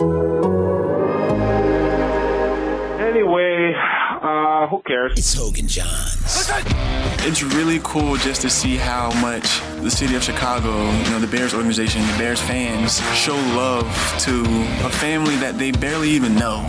Anyway, who cares? It's Hogan Jahns. It's really cool just to see how much the city of Chicago, you know, the Bears organization, the Bears fans show love to a family that they barely even know.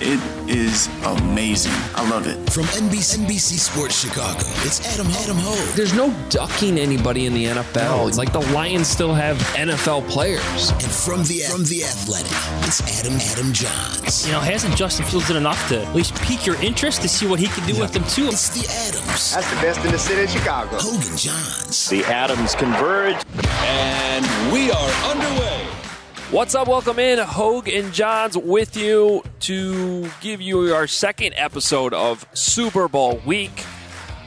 It is amazing. I love it. From NBC, NBC Sports Chicago, it's Adam Adam Hoge. There's no ducking anybody in the NFL. It's like the Lions still have NFL players. And from the from the Athletic, it's Adam Adam Jahns. You know, hasn't Justin Fields done enough to at least pique your interest to see what he can do with them too? It's the Adams. That's the best in the city of Chicago. Hogan Jahns. The Adams converge, and we are underway. What's up? Welcome in. Hoge and Jahns with you to give you our second episode of Super Bowl week.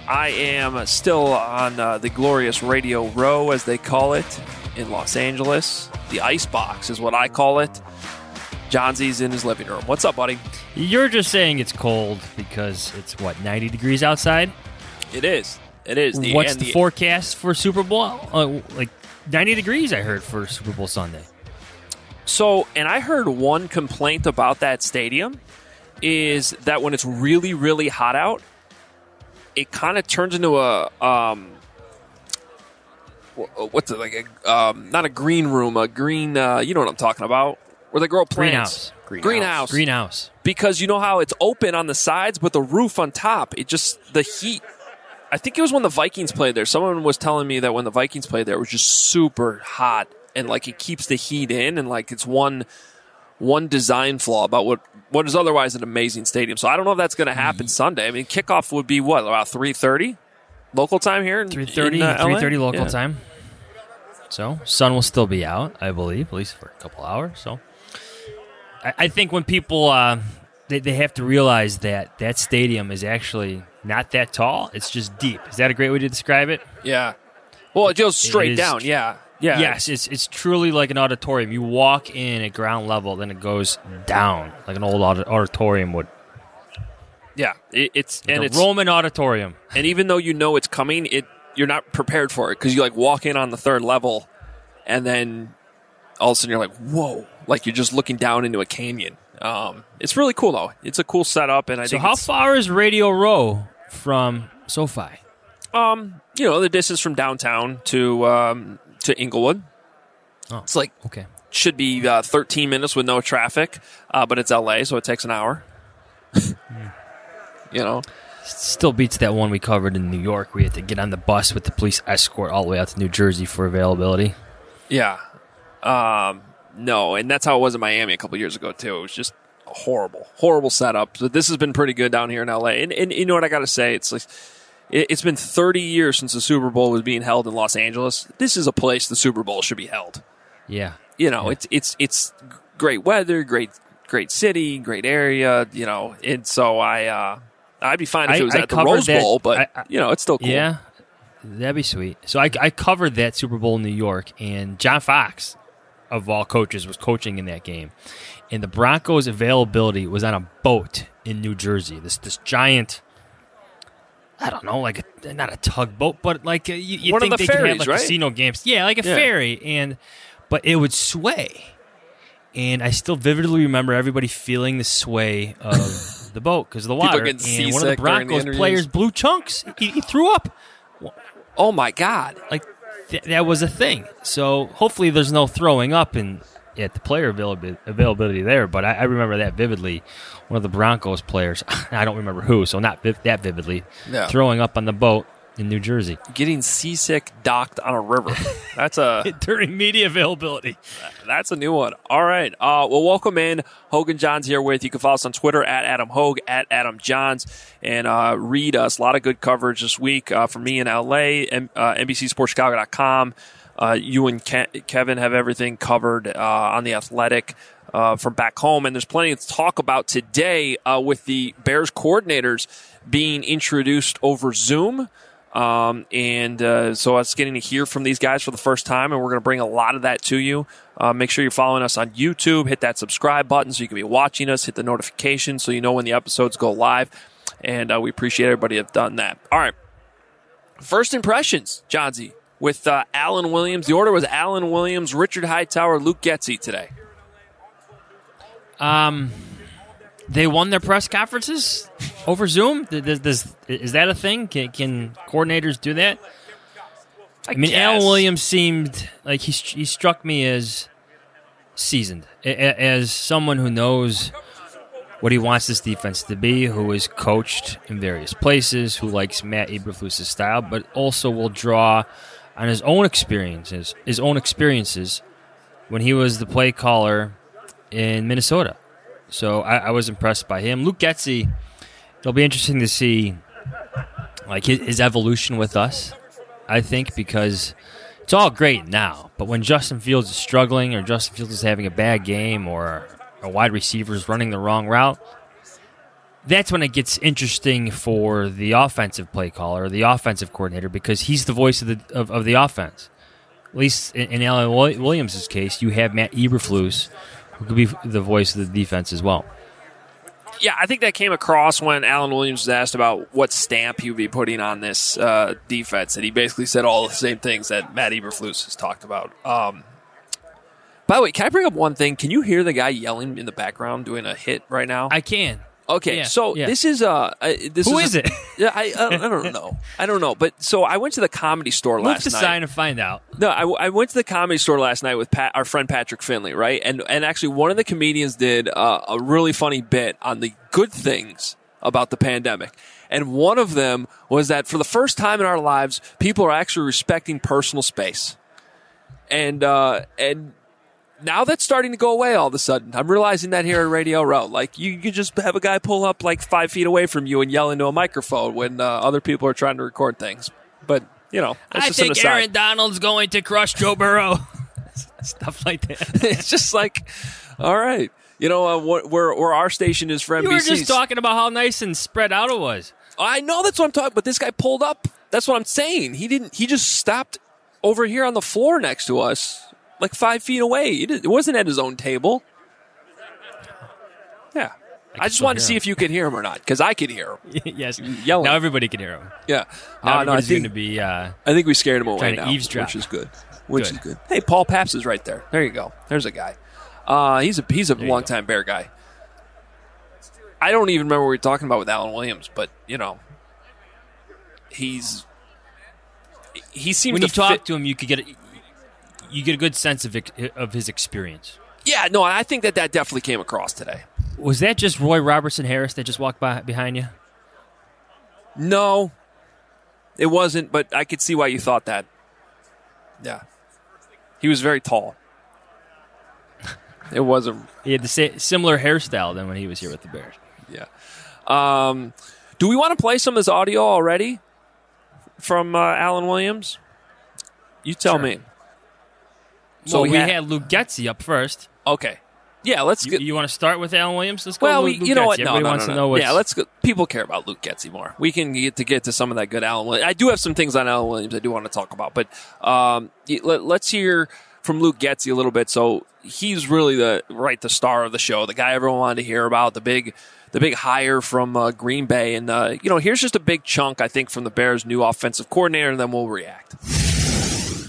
I am still on uh, the glorious Radio Row, as they call it, in Los Angeles. The ice box is what I call it. Johnsy's in his living room. What's up, buddy? You're just saying it's cold because it's what 90 degrees outside. It is. It is. The, What's the, the, forecast for Super Bowl? Uh, like 90 degrees, I heard for Super Bowl Sunday. So, and I heard one complaint about that stadium is that when it's really, really hot out, it kind of turns into a um, what's it like a um, not a green room, a green. Uh, you know what I'm talking about? Where they grow plants. Greenhouse. Greenhouse. Greenhouse. Because you know how it's open on the sides, but the roof on top, it just the heat. I think it was when the Vikings played there. Someone was telling me that when the Vikings played there, it was just super hot and like it keeps the heat in and like it's one one design flaw about what what is otherwise an amazing stadium. So I don't know if that's going to happen mm-hmm. Sunday. I mean, kickoff would be what about three thirty local time here? Three thirty, uh, three thirty local yeah. time. So sun will still be out, I believe, at least for a couple hours. So I, think when people uh, they, they have to realize that that stadium is actually not that tall; it's just deep. Is that a great way to describe it? Yeah. Well, it goes straight it down. Yeah. Yeah. Yes, it's it's truly like an auditorium. You walk in at ground level, then it goes down like an old auditorium would. Yeah, it, it's like and it's Roman auditorium. And even though you know it's coming, it you're not prepared for it because you like walk in on the third level, and then all of a sudden you're like, whoa, like you're just looking down into a canyon. Um, it's really cool though. It's a cool setup, and I so think. how far is Radio Row from SoFi? Um, you know, the distance from downtown to um, to Inglewood. Oh, it's like okay, should be uh, 13 minutes with no traffic, uh, but it's LA, so it takes an hour. you know, still beats that one we covered in New York. We had to get on the bus with the police escort all the way out to New Jersey for availability. Yeah, um, no, and that's how it was in Miami a couple years ago too. It was just horrible, horrible setup. But this has been pretty good down here in LA. And, and you know what I got to say? It's like it's been 30 years since the Super Bowl was being held in Los Angeles. This is a place the Super Bowl should be held. Yeah. You know, yeah. it's it's it's great weather, great great city, great area, you know. And so I uh I'd be fine if it was I, at the Rose that, Bowl, but I, you know, it's still cool. Yeah. That'd be sweet. So I, I covered that Super Bowl in New York, and John Fox, of all coaches, was coaching in that game. And the Broncos' availability was on a boat in New Jersey. This this giant I don't know, like a, not a tugboat, but like a, you, you think the they ferries, could have like right? casino games, yeah, like a yeah. ferry, and but it would sway, and I still vividly remember everybody feeling the sway of the boat because of the water, and one of the Broncos the players blew chunks. He, he, threw up. Oh my god! Like th- that was a thing. So hopefully, there's no throwing up in at the player availability there, but I, I remember that vividly one of the Broncos players, I don't remember who, so not vi- that vividly, yeah. throwing up on the boat in New Jersey. Getting seasick docked on a river. That's a during media availability. That's a new one. All right. Uh, well, welcome in. Hogan Jahns here with you. can follow us on Twitter at Adam Hoge at Adam Jahns and uh, read us. A lot of good coverage this week uh, from me in LA, M- uh, NBCSportsChicago.com. Uh, you and Ke- Kevin have everything covered uh, on the Athletic. uh, from back home. And there's plenty to talk about today uh, with the Bears coordinators being introduced over Zoom. Um, and uh, so us getting to hear from these guys for the first time, and we're going to bring a lot of that to you. Uh, make sure you're following us on YouTube. Hit that subscribe button so you can be watching us. Hit the notification so you know when the episodes go live. And uh, we appreciate everybody have done that. All right. First impressions, Johnsy, with uh, Alan Williams. The order was Alan Williams, Richard Hightower, Luke Getsy today. Um, they won their press conferences over Zoom. Does, does, is that a thing? Can, can coordinators do that? I, I mean, guess. Alan Williams seemed like he he struck me as seasoned, as someone who knows what he wants this defense to be, who is coached in various places, who likes Matt Eberflus's style, but also will draw on his own experiences, his own experiences when he was the play caller in Minnesota. So I, I was impressed by him. Luke Getsy, it'll be interesting to see like his, his evolution with us. I think because it's all great now, but when Justin Fields is struggling, or Justin Fields is having a bad game, or a wide receiver is running the wrong route, that's when it gets interesting for the offensive play caller, the offensive coordinator, because he's the voice of the of, of the offense. At least in, in Alan Williams' case, you have Matt Eberflus, who could be the voice of the defense as well. Yeah, I think that came across when Alan Williams was asked about what stamp he would be putting on this uh, defense, and he basically said all the same things that Matt Eberflus has talked about. Um, by the way, can I bring up one thing? Can you hear the guy yelling in the background doing a hit right now? I can. Okay, Yeah, so yeah. this is uh, uh this Who is, is it? Yeah, I, I, I don't know. I don't know. But so I went to the comedy store Move last the night. sign and find out. No, I, I went to the comedy store last night with Pat, our friend Patrick Finley, right? And and actually, one of the comedians did uh, a really funny bit on the good things about the pandemic, and one of them was that for the first time in our lives, people are actually respecting personal space, and uh, and now that's starting to go away all of a sudden. I'm realizing that here at Radio Row. Like, you could just have a guy pull up like five feet away from you and yell into a microphone when uh, other people are trying to record things. But, you know, I just an think. Aaron Donald's going to crush Joe Burrow. Stuff like that. it's just like, all right. You know, uh, wh- where, where our station is for You NBC. were just talking about how nice and spread out it was. I know that's what I'm talking but this guy pulled up. That's what I'm saying. He didn't, he just stopped over here on the floor next to us, like five feet away. It, wasn't at his own table. Yeah. I, just wanted to see him. if you could hear him or not, because I could hear him. yes. Yelling. Now everybody can hear him. Yeah. Now Uh, no, I think, to be. Uh, I think we scared him away now, eavesdrop. which is good. Which Good. is good. Hey, Paul Paps is right there. There you go. There's a guy. Uh, he's a he's a you longtime Bear guy. I don't even remember what we were talking about with Alan Williams, but you know, he's he seems when to you talk fit- to him, you could get a, you get a good sense of of his experience. Yeah, no, I think that that definitely came across today. Was that just Roy Robertson Harris that just walked by behind you? No, it wasn't, but I could see why you thought that. Yeah, he was very tall. It was a He had the sa- similar hairstyle than when he was here with the Bears. Yeah. Um, do we want to play some of this audio already from uh, Alan Williams? You tell Sure. me. So we, ha- had Luke Getsy up first. okay. Yeah, let's You, get. you want to start with Alan Williams? Let's go. well, Luke, we, you know what? No, Everybody no, wants no, to know what's. Yeah, let's go. People care about Luke Getsy more. We can get to get to some of that good Alan Williams. I do have some things on Alan Williams I do want to talk about, but um, let, let's hear from Luke Getsy a little bit. So he's really the right the star of the show, the guy everyone wanted to hear about, the big the big hire from uh, Green Bay, and uh, you know here's just a big chunk I think from the Bears' new offensive coordinator, and then we'll react.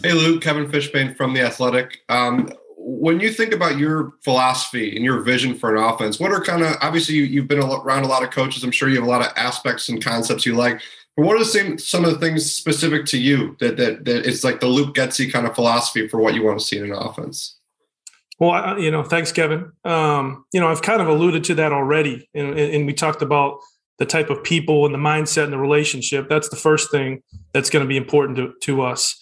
Hey, Luke, Kevin Fishbain from The Athletic. Um, when you think about your philosophy and your vision for an offense, what are kind of obviously you, you've been around a lot of coaches. I'm sure you have a lot of aspects and concepts you like. But what are same, some of the things specific to you that that that is like the Luke Getsy kind of philosophy for what you want to see in an offense? Well, I, you know, thanks, Kevin. Um, you know, I've kind of alluded to that already, and, and we talked about the type of people and the mindset and the relationship. That's the first thing that's going to be important to, to us.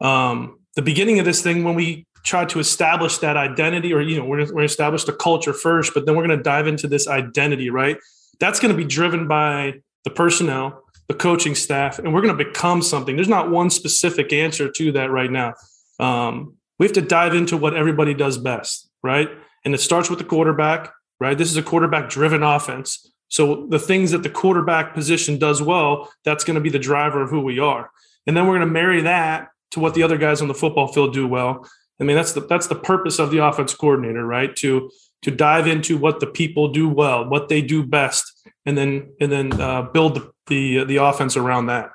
Um, the beginning of this thing, when we try to establish that identity, or you know, we're, we're going to establish the culture first, but then we're going to dive into this identity, right? That's going to be driven by the personnel, the coaching staff, and we're going to become something. There's not one specific answer to that right now. Um, we have to dive into what everybody does best, right? and it starts with the quarterback, right? This is a quarterback driven offense. So the things that the quarterback position does well, that's going to be the driver of who we are. And then we're going to marry that to what the other guys on the football field do well. I mean, that's the that's the purpose of the offense coordinator, right? To to dive into what the people do well, what they do best, and then and then uh, build the, the the offense around that.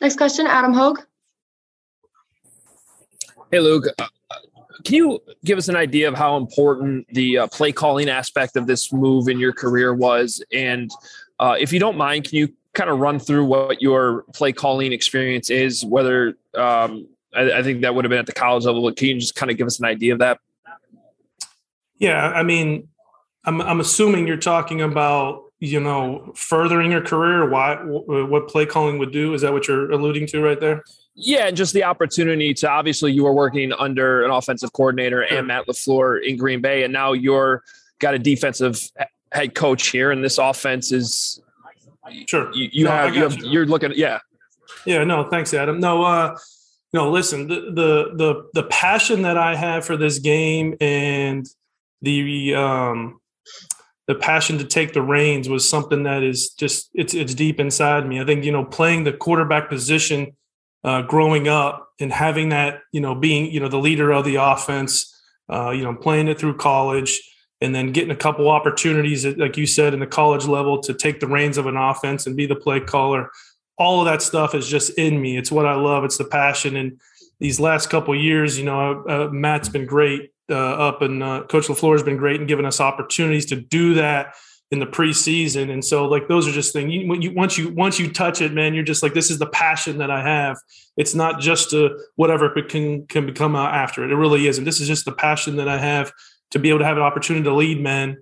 Next question, Adam Hoge. Hey, Luke. Uh, can you give us an idea of how important the uh, play calling aspect of this move in your career was? And uh, if you don't mind, can you kind of run through what your play calling experience is? Whether um, I, I, think that would have been at the college level, but can you just kind of give us an idea of that? Yeah, I mean, I'm I'm assuming you're talking about you know furthering your career. Why what play calling would do? Is that what you're alluding to right there? Yeah, and just the opportunity to obviously you were working under an offensive coordinator sure. and Matt LaFleur in Green Bay, and now you're got a defensive head coach here, and this offense is sure. You, you no, have, you have you. you're looking yeah. Yeah, no, thanks, Adam. No, uh, no, listen, the the the the passion that I have for this game and the um the passion to take the reins was something that is just it's it's deep inside me. I think you know playing the quarterback position uh, growing up and having that, you know, being, you know, the leader of the offense, uh, you know, playing it through college and then getting a couple opportunities, like you said, in the college level to take the reins of an offense and be the play caller. All of that stuff is just in me. It's what I love. It's the passion. And these last couple years, you know, uh, Matt's been great uh, up and uh, Coach LaFleur has been great in giving us opportunities to do that in the preseason. And so like those are just things you, you, once you once you touch it, man, you're just like this is the passion that I have. It's not just to whatever it can can become after it. It really isn't. This is just the passion that I have to be able to have an opportunity to lead men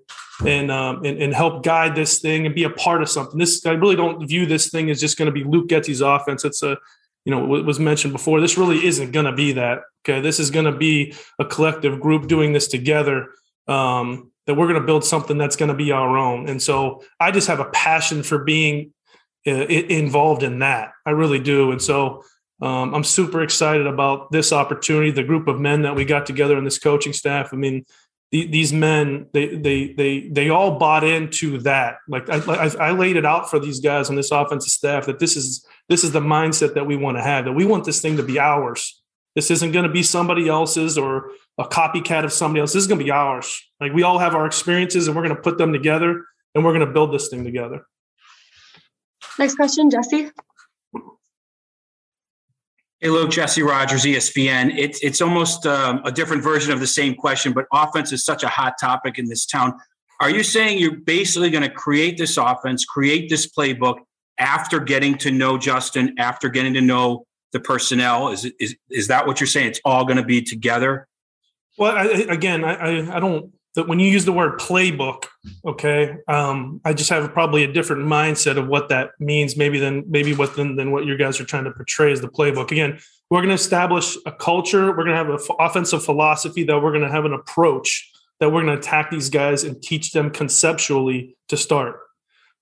and um, and, and help guide this thing and be a part of something. This I really don't view this thing as just going to be Luke Getsy's offense. It's a you know what was mentioned before. This really isn't going to be that. Okay, this is going to be a collective group doing this together. Um, that we're going to build something that's going to be our own. And so I just have a passion for being uh, involved in that. I really do. And so um, I'm super excited about this opportunity, the group of men that we got together in this coaching staff. I mean, the, these men, they, they, they, they all bought into that. Like I, I, I laid it out for these guys on this offensive staff that this is, this is the mindset that we want to have, that we want this thing to be ours. This isn't going to be somebody else's or a copycat of somebody else. This is going to be ours. Like we all have our experiences and we're going to put them together and we're going to build this thing together. Next question, Jesse. Hey, Jesse Rogers, ESPN. It's it's almost um, a different version of the same question, but offense is such a hot topic in this town. Are you saying you're basically going to create this offense, create this playbook after getting to know Justin, after getting to know the personnel? Is is is that what you're saying? It's all going to be together. Well, I, again, I, I, I don't that when you use the word playbook, okay, um, I just have probably a different mindset of what that means, maybe than maybe what than, than what you guys are trying to portray as the playbook. Again, we're going to establish a culture. We're going to have an f- offensive philosophy that we're going to have an approach that we're going to attack these guys and teach them conceptually to start.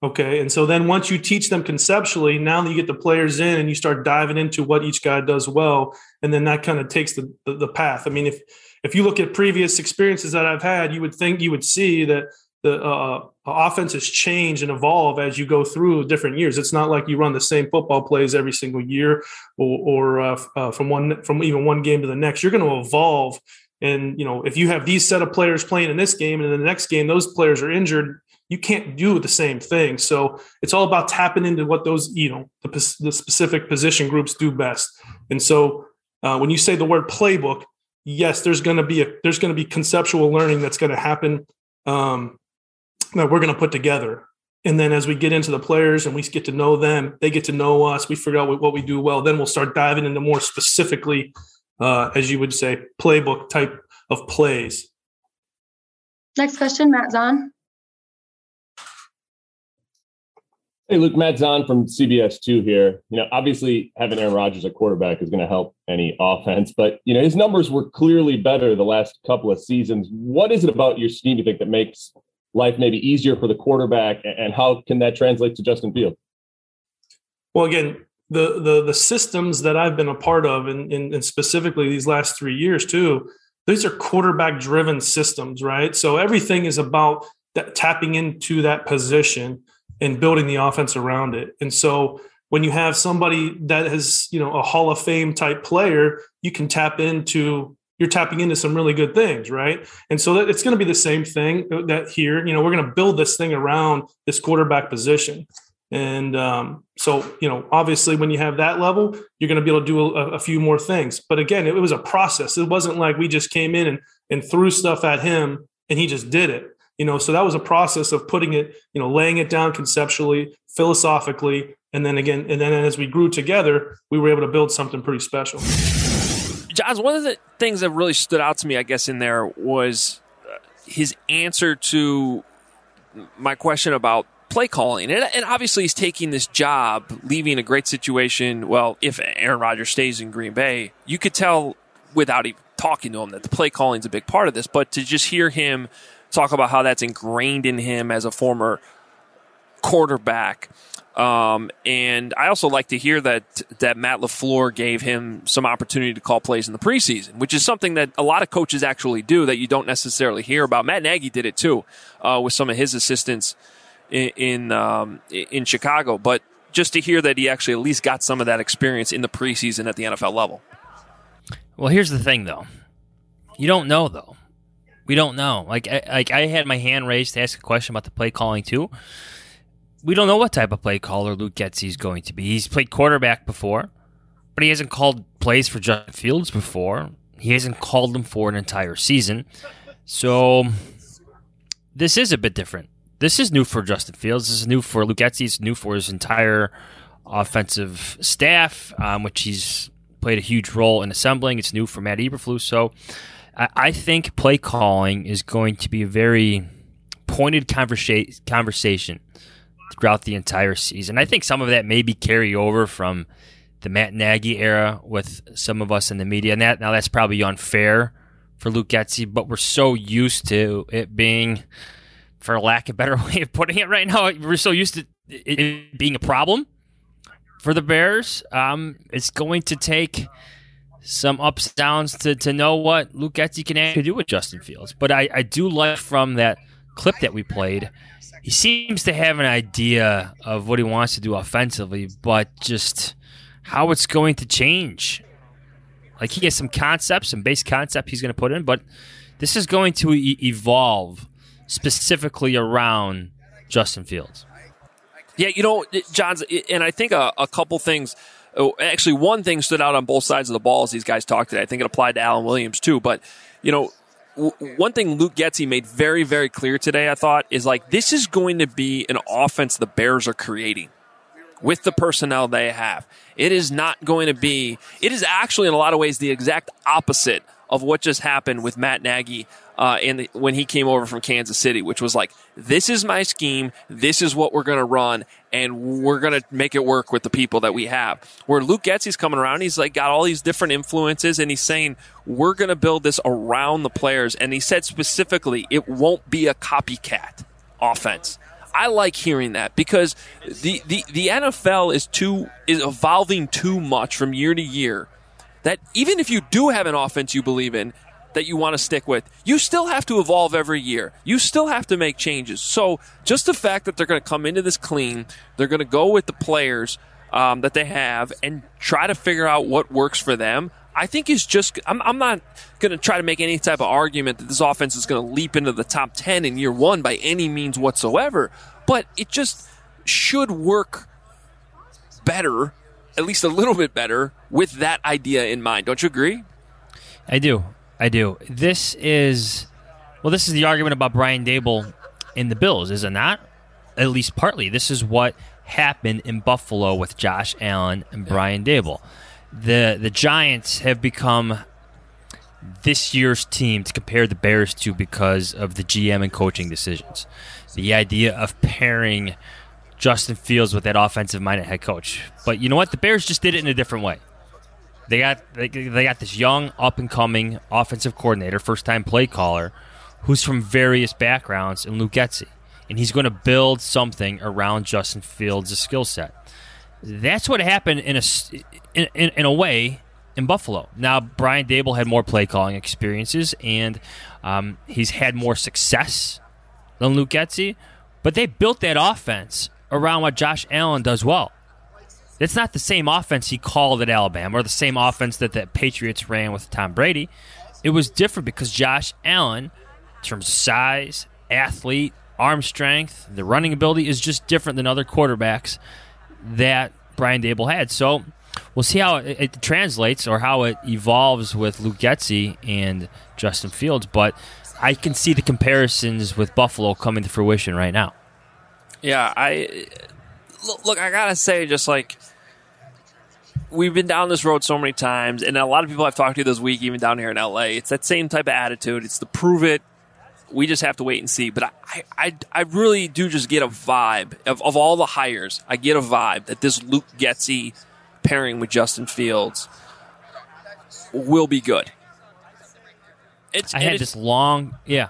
Okay. And so then once you teach them conceptually, now that you get the players in and you start diving into what each guy does well, and then that kind of takes the, the, the path. I mean, if if you look at previous experiences that I've had, you would think you would see that the uh, offenses change and evolve as you go through different years. It's not like you run the same football plays every single year, or, or uh, uh, from one from even one game to the next. You're going to evolve, and you know if you have these set of players playing in this game, and in the next game those players are injured, you can't do the same thing. So it's all about tapping into what those, you know, the, the specific position groups do best. And so uh, when you say the word playbook, yes, there's going to be a there's going to be conceptual learning that's going to happen um, that we're going to put together. And then as we get into the players and we get to know them, they get to know us. We figure out what we do well. Then we'll start diving into more specifically, uh, as you would say, playbook type of plays. Next question, Matt Zahn. Hey, Luke, Matt Zahn from CBS 2 here. You know, obviously having Aaron Rodgers at quarterback is going to help any offense, but, you know, his numbers were clearly better the last couple of seasons. What is it about your scheme you think that makes life maybe easier for the quarterback, and how can that translate to Justin Field? Well, again, the the the systems that I've been a part of, and, and, and specifically these last three years too, these are quarterback driven systems, right? So everything is about that tapping into that position and building the offense around it. And so when you have somebody that has, you know, a Hall of Fame type player, you can tap into you're tapping into some really good things, right? And so that it's going to be the same thing that here, you know, we're going to build this thing around this quarterback position. And um, so, you know, obviously, when you have that level, you're going to be able to do a, a, few more things. But again, it was a process. It wasn't like we just came in and, and threw stuff at him and he just did it. You know, so that was a process of putting it, you know, laying it down conceptually, philosophically, and then again, and then as we grew together, we were able to build something pretty special. Jahns, one of the things that really stood out to me, I guess, in there was uh, his answer to my question about play calling. And, and, obviously, he's taking this job, leaving a great situation. Well, if Aaron Rodgers stays in Green Bay, you could tell without even talking to him that the play calling is a big part of this. But to just hear him talk about how that's ingrained in him as a former quarterback um, and I also like to hear that that Matt LaFleur gave him some opportunity to call plays in the preseason, which is something that a lot of coaches actually do that you don't necessarily hear about. Matt Nagy did it too uh, with some of his assistants in in, um, in Chicago, but just to hear that he actually at least got some of that experience in the preseason at the NFL level. Well, here's the thing, though. You don't know, though. We don't know. Like, I, like I had my hand raised to ask a question about the play calling too we don't know what type of play caller Luke Getsy is going to be. He's played quarterback before, but he hasn't called plays for Justin Fields before. He hasn't called them for an entire season. So this is a bit different. This is new for Justin Fields. This is new for Luke Getsy. It's new for his entire offensive staff, um, which he's played a huge role in assembling. It's new for Matt Eberflus. So I, I think play calling is going to be a very pointed conversa- conversation throughout the entire season. I think some of that maybe carry over from the Matt Nagy era with some of us in the media. And that now that's probably unfair for Luke Getsy, but we're so used to it being, for lack of a better way of putting it right now, we're so used to it being a problem for the Bears. Um, it's going to take some ups downs to, to know what Luke Getsy can actually do with Justin Fields. But I, I do like from that clip that we played he seems to have an idea of what he wants to do offensively, but just how it's going to change. Like he has some concepts, some base concept he's going to put in, but this is going to e- evolve specifically around Justin Fields. Yeah, you know, Jahns, and I think a, a couple things. Oh, actually, one thing stood out on both sides of the ball as these guys talked today. I think it applied to Alan Williams too. But you know, one thing Luke Getsy made very, very clear today, I thought, is like this is going to be an offense the Bears are creating with the personnel they have. It is not going to be, it is actually in a lot of ways the exact opposite of what just happened with Matt Nagy uh, the, when he came over from Kansas City, which was like, this is my scheme, this is what we're going to run, and we're going to make it work with the people that we have. Where Luke Getsy's coming around, he's like got all these different influences, and he's saying we're going to build this around the players. And he said specifically, it won't be a copycat offense. I like hearing that because the, the, the NFL is too is evolving too much from year to year that even if you do have an offense you believe in, that you want to stick with, you still have to evolve every year. You still have to make changes. So just the fact that they're going to come into this clean, they're going to go with the players um, that they have and try to figure out what works for them. I think is just. I'm, I'm not going to try to make any type of argument that this offense is going to leap into the top ten in year one by any means whatsoever. But it just should work better, at least a little bit better, with that idea in mind. Don't you agree? I do. I do. This is well, this is the argument about Brian Daboll in the Bills, is it not? At least partly. This is what happened in Buffalo with Josh Allen and Brian Daboll. The the Giants have become this year's team to compare the Bears to because of the GM and coaching decisions. The idea of pairing Justin Fields with that offensive minded head coach. But you know what? The Bears just did it in a different way. They got they, they got this young up and coming offensive coordinator, first time play caller, who's from various backgrounds in Luke Getsy, and he's going to build something around Justin Fields' skill set. That's what happened in a in, in, in a way in Buffalo. Now, Brian Daboll had more play calling experiences, and um, he's had more success than Luke Getsy, but they built that offense around what Josh Allen does well. It's not the same offense he called at Alabama or the same offense that the Patriots ran with Tom Brady. It was different because Josh Allen, in terms of size, athlete, arm strength, the running ability is just different than other quarterbacks that Brian Daboll had. So we'll see how it, it translates or how it evolves with Luke and Justin Fields. But I can see the comparisons with Buffalo coming to fruition right now. Yeah, I look, look, I gotta say, just like we've been down this road so many times, and a lot of people I've talked to this week, even down here in LA, it's that same type of attitude. It's the prove it. We just have to wait and see. But I, I, I really do just get a vibe of, of all the hires. I get a vibe that this Luke Getsy pairing with Justin Fields will be good. It's, I had this long, yeah.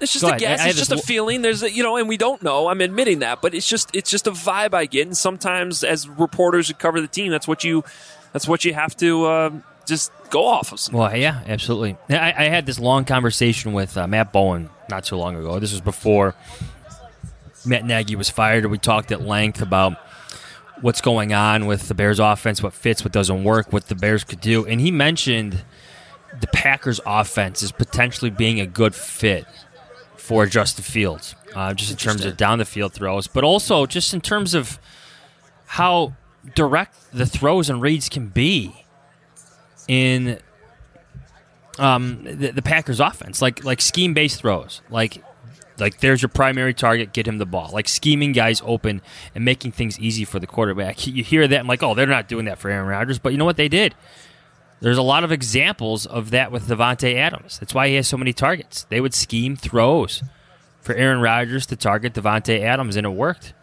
It's just Go a ahead. guess. I- I It's just a feeling. There's, a, you know, and we don't know. I'm admitting that, but it's just, it's just a vibe I get. And sometimes, as reporters who cover the team, that's what you, that's what you have to uh, just go off of. Well, yeah, absolutely. I, I had this long conversation with uh, Matt Bowen not too long ago. This was before Matt Nagy was fired. We talked at length about what's going on with the Bears offense, what fits, what doesn't work, what the Bears could do. And he mentioned the Packers offense is potentially being a good fit for Justin Fields, uh, just in terms of down the field throws, but also just in terms of how direct the throws and reads can be in um, the, the Packers offense, like like scheme based throws, like like there's your primary target, get him the ball, like scheming guys open and making things easy for the quarterback. You hear that, I'm like, oh, they're not doing that for Aaron Rodgers, but you know what? They did. There's a lot of examples of that with Davante Adams. That's why he has so many targets. They would scheme throws for Aaron Rodgers to target Davante Adams, and it worked.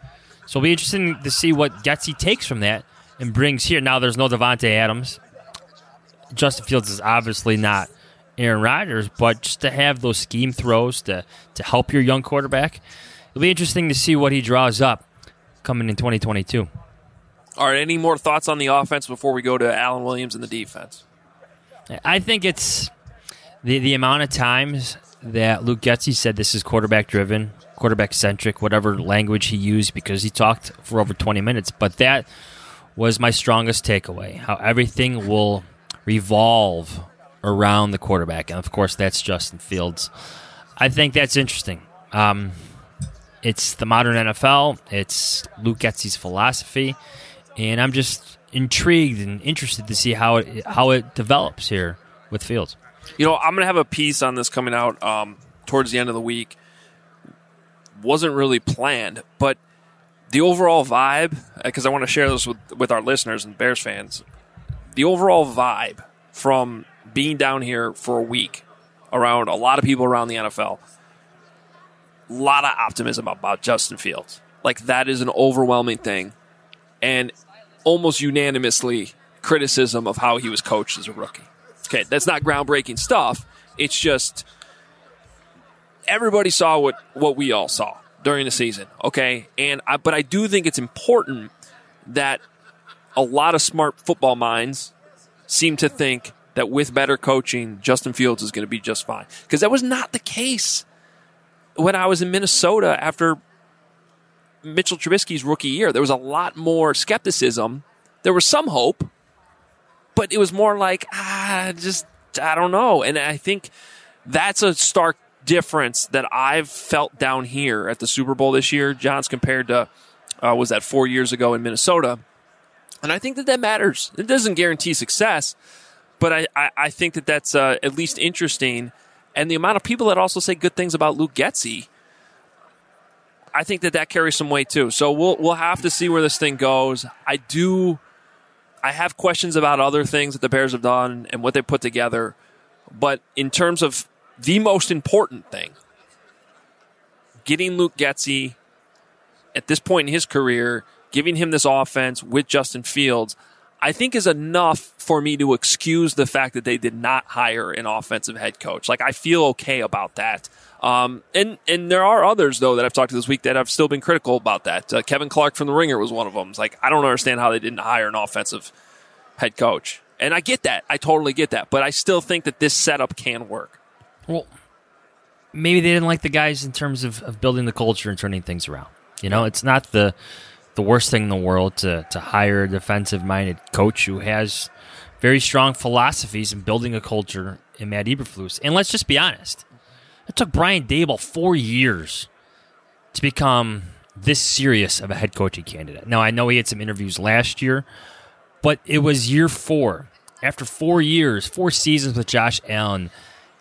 So it'll be interesting to see what Getsy takes from that and brings here. Now there's no Davante Adams. Justin Fields is obviously not Aaron Rodgers, but just to have those scheme throws to to help your young quarterback, it'll be interesting to see what he draws up coming in 2022. All right, any more thoughts on the offense before we go to Alan Williams and the defense? I think it's the the amount of times that Luke Getsy said this is quarterback driven, quarterback centric, whatever language he used, because he talked for over 20 minutes. But that was my strongest takeaway how everything will revolve around the quarterback. And of course, that's Justin Fields. I think that's interesting. Um, it's the modern NFL, it's Luke Getsy's philosophy, and I'm just intrigued and interested to see how it, how it develops here with Fields. You know, I'm going to have a piece on this coming out um, towards the end of the week. Wasn't really planned, but the overall vibe, because I want to share this with, with our listeners and Bears fans, the overall vibe from being down here for a week around a lot of people around the NFL, a lot of optimism about Justin Fields. Like, that is an overwhelming thing. And almost unanimously criticism of how he was coached as a rookie. Okay, that's not groundbreaking stuff. It's just everybody saw what what we all saw during the season. Okay, and I, but I do think it's important that a lot of smart football minds seem to think that with better coaching, Justin Fields is going to be just fine because that was not the case when I was in Minnesota after Mitchell Trubisky's rookie year. There was a lot more skepticism. There was some hope, but it was more like, ah, just, I don't know. And I think that's a stark difference that I've felt down here at the Super Bowl this year, Jahns, compared to, uh, was that four years ago in Minnesota. And I think that that matters. It doesn't guarantee success, but I, I, I think that that's uh, at least interesting. And the amount of people that also say good things about Luke Getsy, I think that that carries some weight too. So we'll we'll have to see where this thing goes. I do. I have questions about other things that the Bears have done and what they put together, but in terms of the most important thing, getting Luke Getsy at this point in his career, giving him this offense with Justin Fields, I think is enough for me to excuse the fact that they did not hire an offensive head coach. Like I feel okay about that. Um, and and there are others though that I've talked to this week that I've still been critical about that. Uh, Kevin Clark from the Ringer was one of them. It's like I don't understand how they didn't hire an offensive head coach. And I get that. I totally get that. But I still think that this setup can work. Well, maybe they didn't like the guys in terms of, of building the culture and turning things around. You know, it's not the the worst thing in the world to to hire a defensive minded coach who has very strong philosophies in building a culture in Matt Eberflus. And let's just be honest, it took Brian Daboll four years to become this serious of a head coaching candidate. Now I know he had some interviews last year, but it was year four. After four years, four seasons with Josh Allen,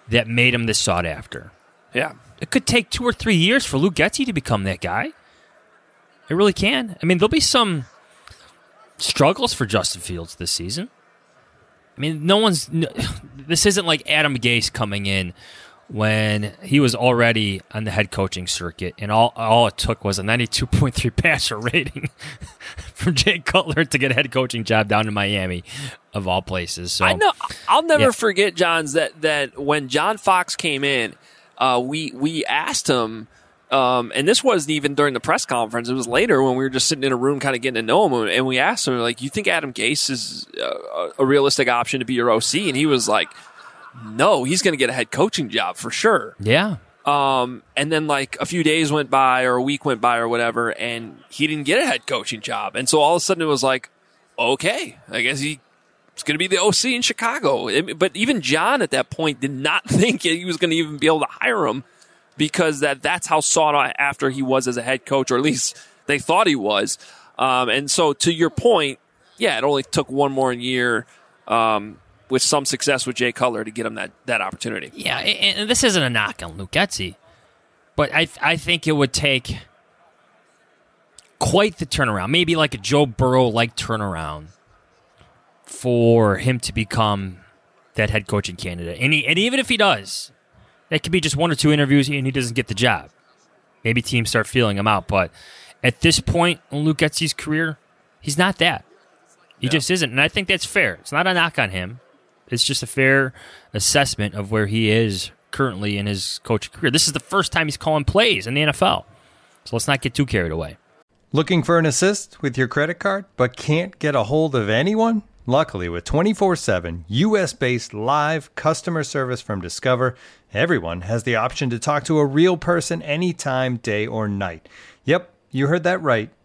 that made him this sought after. Yeah. It could take two or three years for Luke Getsy to become that guy. It really can. I mean, there'll be some struggles for Justin Fields this season. I mean, no one's. This isn't like Adam Gase coming in when he was already on the head coaching circuit, and all all it took was a 92.3 passer rating from Jay Cutler to get a head coaching job down in Miami, of all places. So I know I'll never yeah. forget Jahns that that when John Fox came in, uh, we we asked him. Um, and this wasn't even during the press conference. It was later when we were just sitting in a room, kind of getting to know him, and we asked him, like, "You think Adam Gase is uh, a realistic option to be your OC?" And he was like, "No, he's going to get a head coaching job for sure." Yeah. Um, and then like a few days went by or a week went by or whatever, and he didn't get a head coaching job. And so all of a sudden it was like, okay, I guess he was going to be the OC in Chicago. It- but even John at that point did not think he was going to even be able to hire him because that that's how sought after he was as a head coach, or at least they thought he was. Um, and so to your point, yeah, it only took one more year. Um, with some success with Jay Cutler to get him that, that opportunity. Yeah, and and this isn't a knock on Luke Getsy, but I I think it would take quite the turnaround, maybe like a Joe Burrow like turnaround, for him to become that head coaching candidate. And, he, and even if he does, that could be just one or two interviews and he doesn't get the job. Maybe teams start feeling him out, but at this point in Luke Getsy's career, he's not that. He just isn't, and I think that's fair. It's not a knock on him. It's just a fair assessment of where he is currently in his coaching career. This is the first time he's calling plays in the NFL, so let's not get too carried away. Looking for an assist with your credit card, but can't get a hold of anyone? Luckily, with 24 7 US based live customer service from Discover, everyone has the option to talk to a real person anytime, day or night. Yep, you heard that right.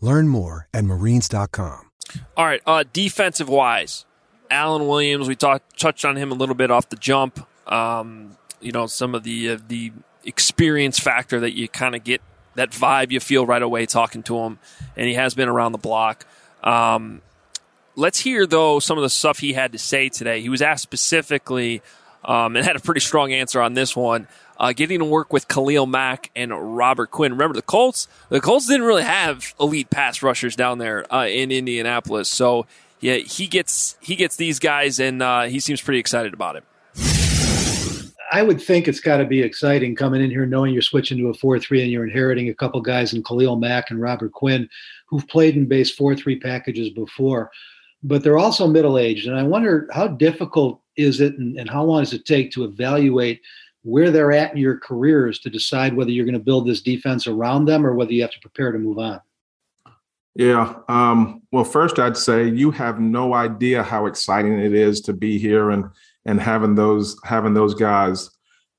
Learn more at marines.com. All right, uh, defensive wise, Alan Williams. We talked touched on him a little bit off the jump. Um, you know, some of the uh, the experience factor that you kind of get that vibe you feel right away talking to him, and he has been around the block. Um, let's hear though some of the stuff he had to say today. He was asked specifically um, and had a pretty strong answer on this one. Uh, getting to work with Khalil Mack and Robert Quinn. Remember the Colts? The Colts didn't really have elite pass rushers down there uh, in Indianapolis, so yeah, he gets he gets these guys, and uh, he seems pretty excited about it. I would think it's got to be exciting coming in here knowing you're switching to a 4 3 and you're inheriting a couple guys in Khalil Mack and Robert Quinn who've played in base 4 3 packages before. But they're also middle aged. And I wonder how difficult is it and, and how long does it take to evaluate where they're at in your careers to decide whether you're going to build this defense around them or whether you have to prepare to move on? Yeah. Um, well, first, I'd say you have no idea how exciting it is to be here and and having those having those guys.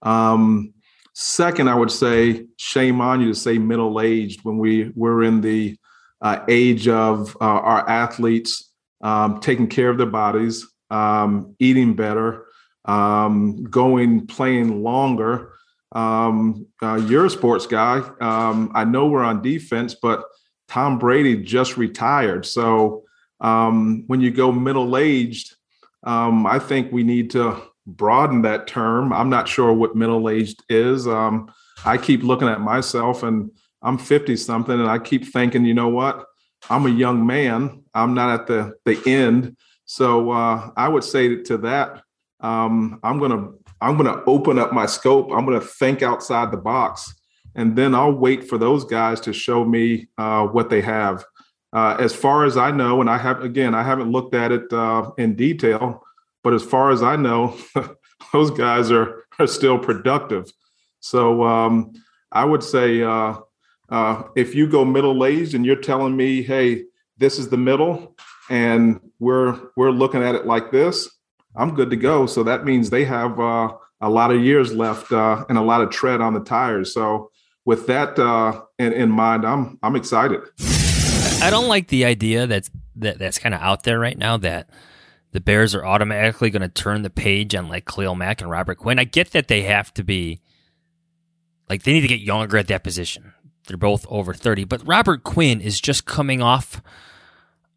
Um, second, I would say shame on you to say middle aged when we we're in the uh, age of uh, our athletes um, taking care of their bodies, um, eating better, um, going playing longer. Um, uh, you're a sports guy. Um, I know we're on defense, but Tom Brady just retired. So um, when you go middle aged, um, I think we need to broaden that term. I'm not sure what middle aged is. Um, I keep looking at myself and I'm 50 something, and I keep thinking, you know what? I'm a young man. I'm not at the the end. So uh, I would say to that, um, I'm gonna I'm gonna open up my scope. I'm gonna think outside the box and then I'll wait for those guys to show me uh, what they have. Uh, as far as I know, and I have again, I haven't looked at it uh, in detail, but as far as I know, those guys are are still productive. So um, I would say uh, uh, if you go middle aged and you're telling me, hey, this is the middle, and we're we're looking at it like this, I'm good to go. So that means they have uh, a lot of years left and a lot of tread on the tires. So with that uh, in, in mind, I'm I'm excited. I don't like the idea that's that that's kind of out there right now that the Bears are automatically going to turn the page on like Khalil Mack and Robert Quinn. I get that they have to be like they need to get younger at that position. They're both over 30, but Robert Quinn is just coming off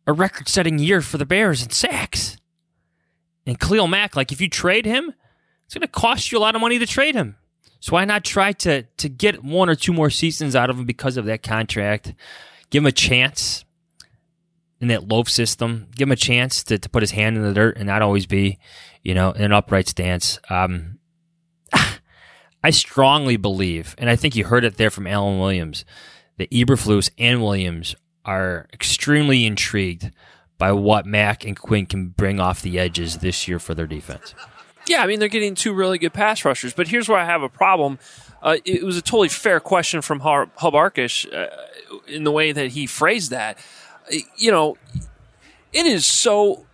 a record-setting year for the Bears in sacks. And Khalil Mack, like if you trade him, it's going to cost you a lot of money to trade him. So why not try to to get one or two more seasons out of him because of that contract? Give him a chance in that loaf system. Give him a chance to, to put his hand in the dirt and not always be, you know, in an upright stance. Um, I strongly believe, and I think you heard it there from Alan Williams, that Eberflus and Williams are extremely intrigued by what Mack and Quinn can bring off the edges this year for their defense. Yeah, I mean they're getting two really good pass rushers, but here's where I have a problem. Uh, it was a totally fair question from Hub Arkush uh, in the way that he phrased that. You know, it is so,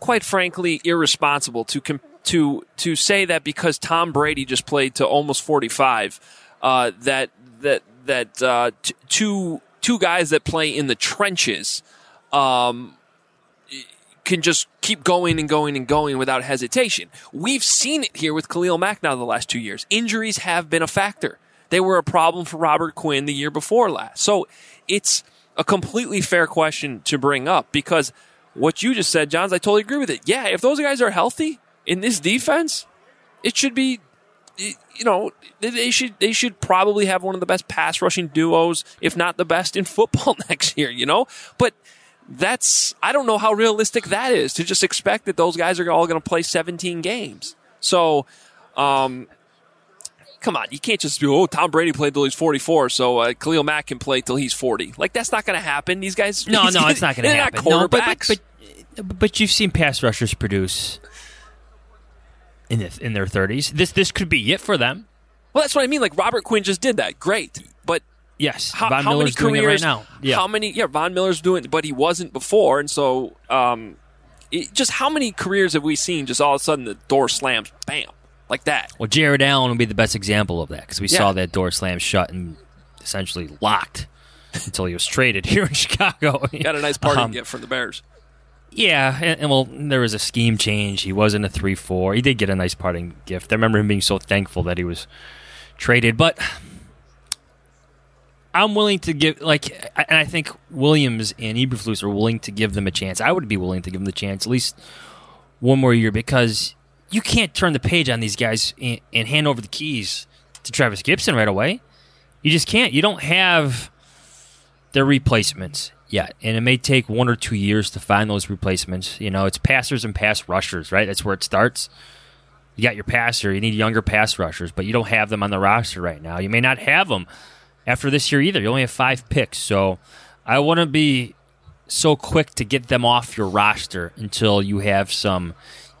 quite frankly, irresponsible to to to say that because Tom Brady just played to almost 45, uh, that that that uh, t- two two guys that play in the trenches. Um, can just keep going and going and going without hesitation. We've seen it here with Khalil Mack now the last two years. Injuries have been a factor. They were a problem for Robert Quinn the year before last. So it's a completely fair question to bring up because what you just said, Jahns, I totally agree with it. Yeah, if those guys are healthy in this defense, it should be you know they should they should probably have one of the best pass rushing duos if not the best in football next year you know but that's I don't know how realistic that is to just expect that those guys are all going to play 17 games so um come on, you can't just be, oh, Tom Brady played till he's 44, so uh, Khalil Mack can play till he's 40. Like, that's not going to happen. These guys. No, no, it's not going to happen. No, but, but, but, but, you've seen pass rushers produce in, the, in their 30s. This, this could be it for them. Well, that's what I mean. Like, Robert Quinn just did that. Great. But. Yes, how, Von how Miller's many careers, doing it right now. Yeah. How many? Yeah, Von Miller's doing, it, but he wasn't before, and so um, it, just how many careers have we seen? Just all of a sudden, the door slams, bam, like that. Well, Jared Allen would be the best example of that because we Yeah. saw that door slam shut and essentially locked until he was traded here in Chicago. Got a nice party Um, gift from the Bears. Yeah, and, and well, there was a scheme change. He wasn't a three-four. He did get a nice parting gift. I remember him being so thankful that he was traded. But I'm willing to give, like, and I think Williams and Eberflus are willing to give them a chance. I would be willing to give them the chance at least one more year because you can't turn the page on these guys and, and hand over the keys to Trevis Gipson right away. You just can't. You don't have their replacements yet, and it may take one or two years to find those replacements. You know, it's passers and pass rushers, right? That's where it starts. You got your passer, you need younger pass rushers, but you don't have them on the roster right now. You may not have them after this year either. You only have five picks, so I wouldn't be so quick to get them off your roster until you have some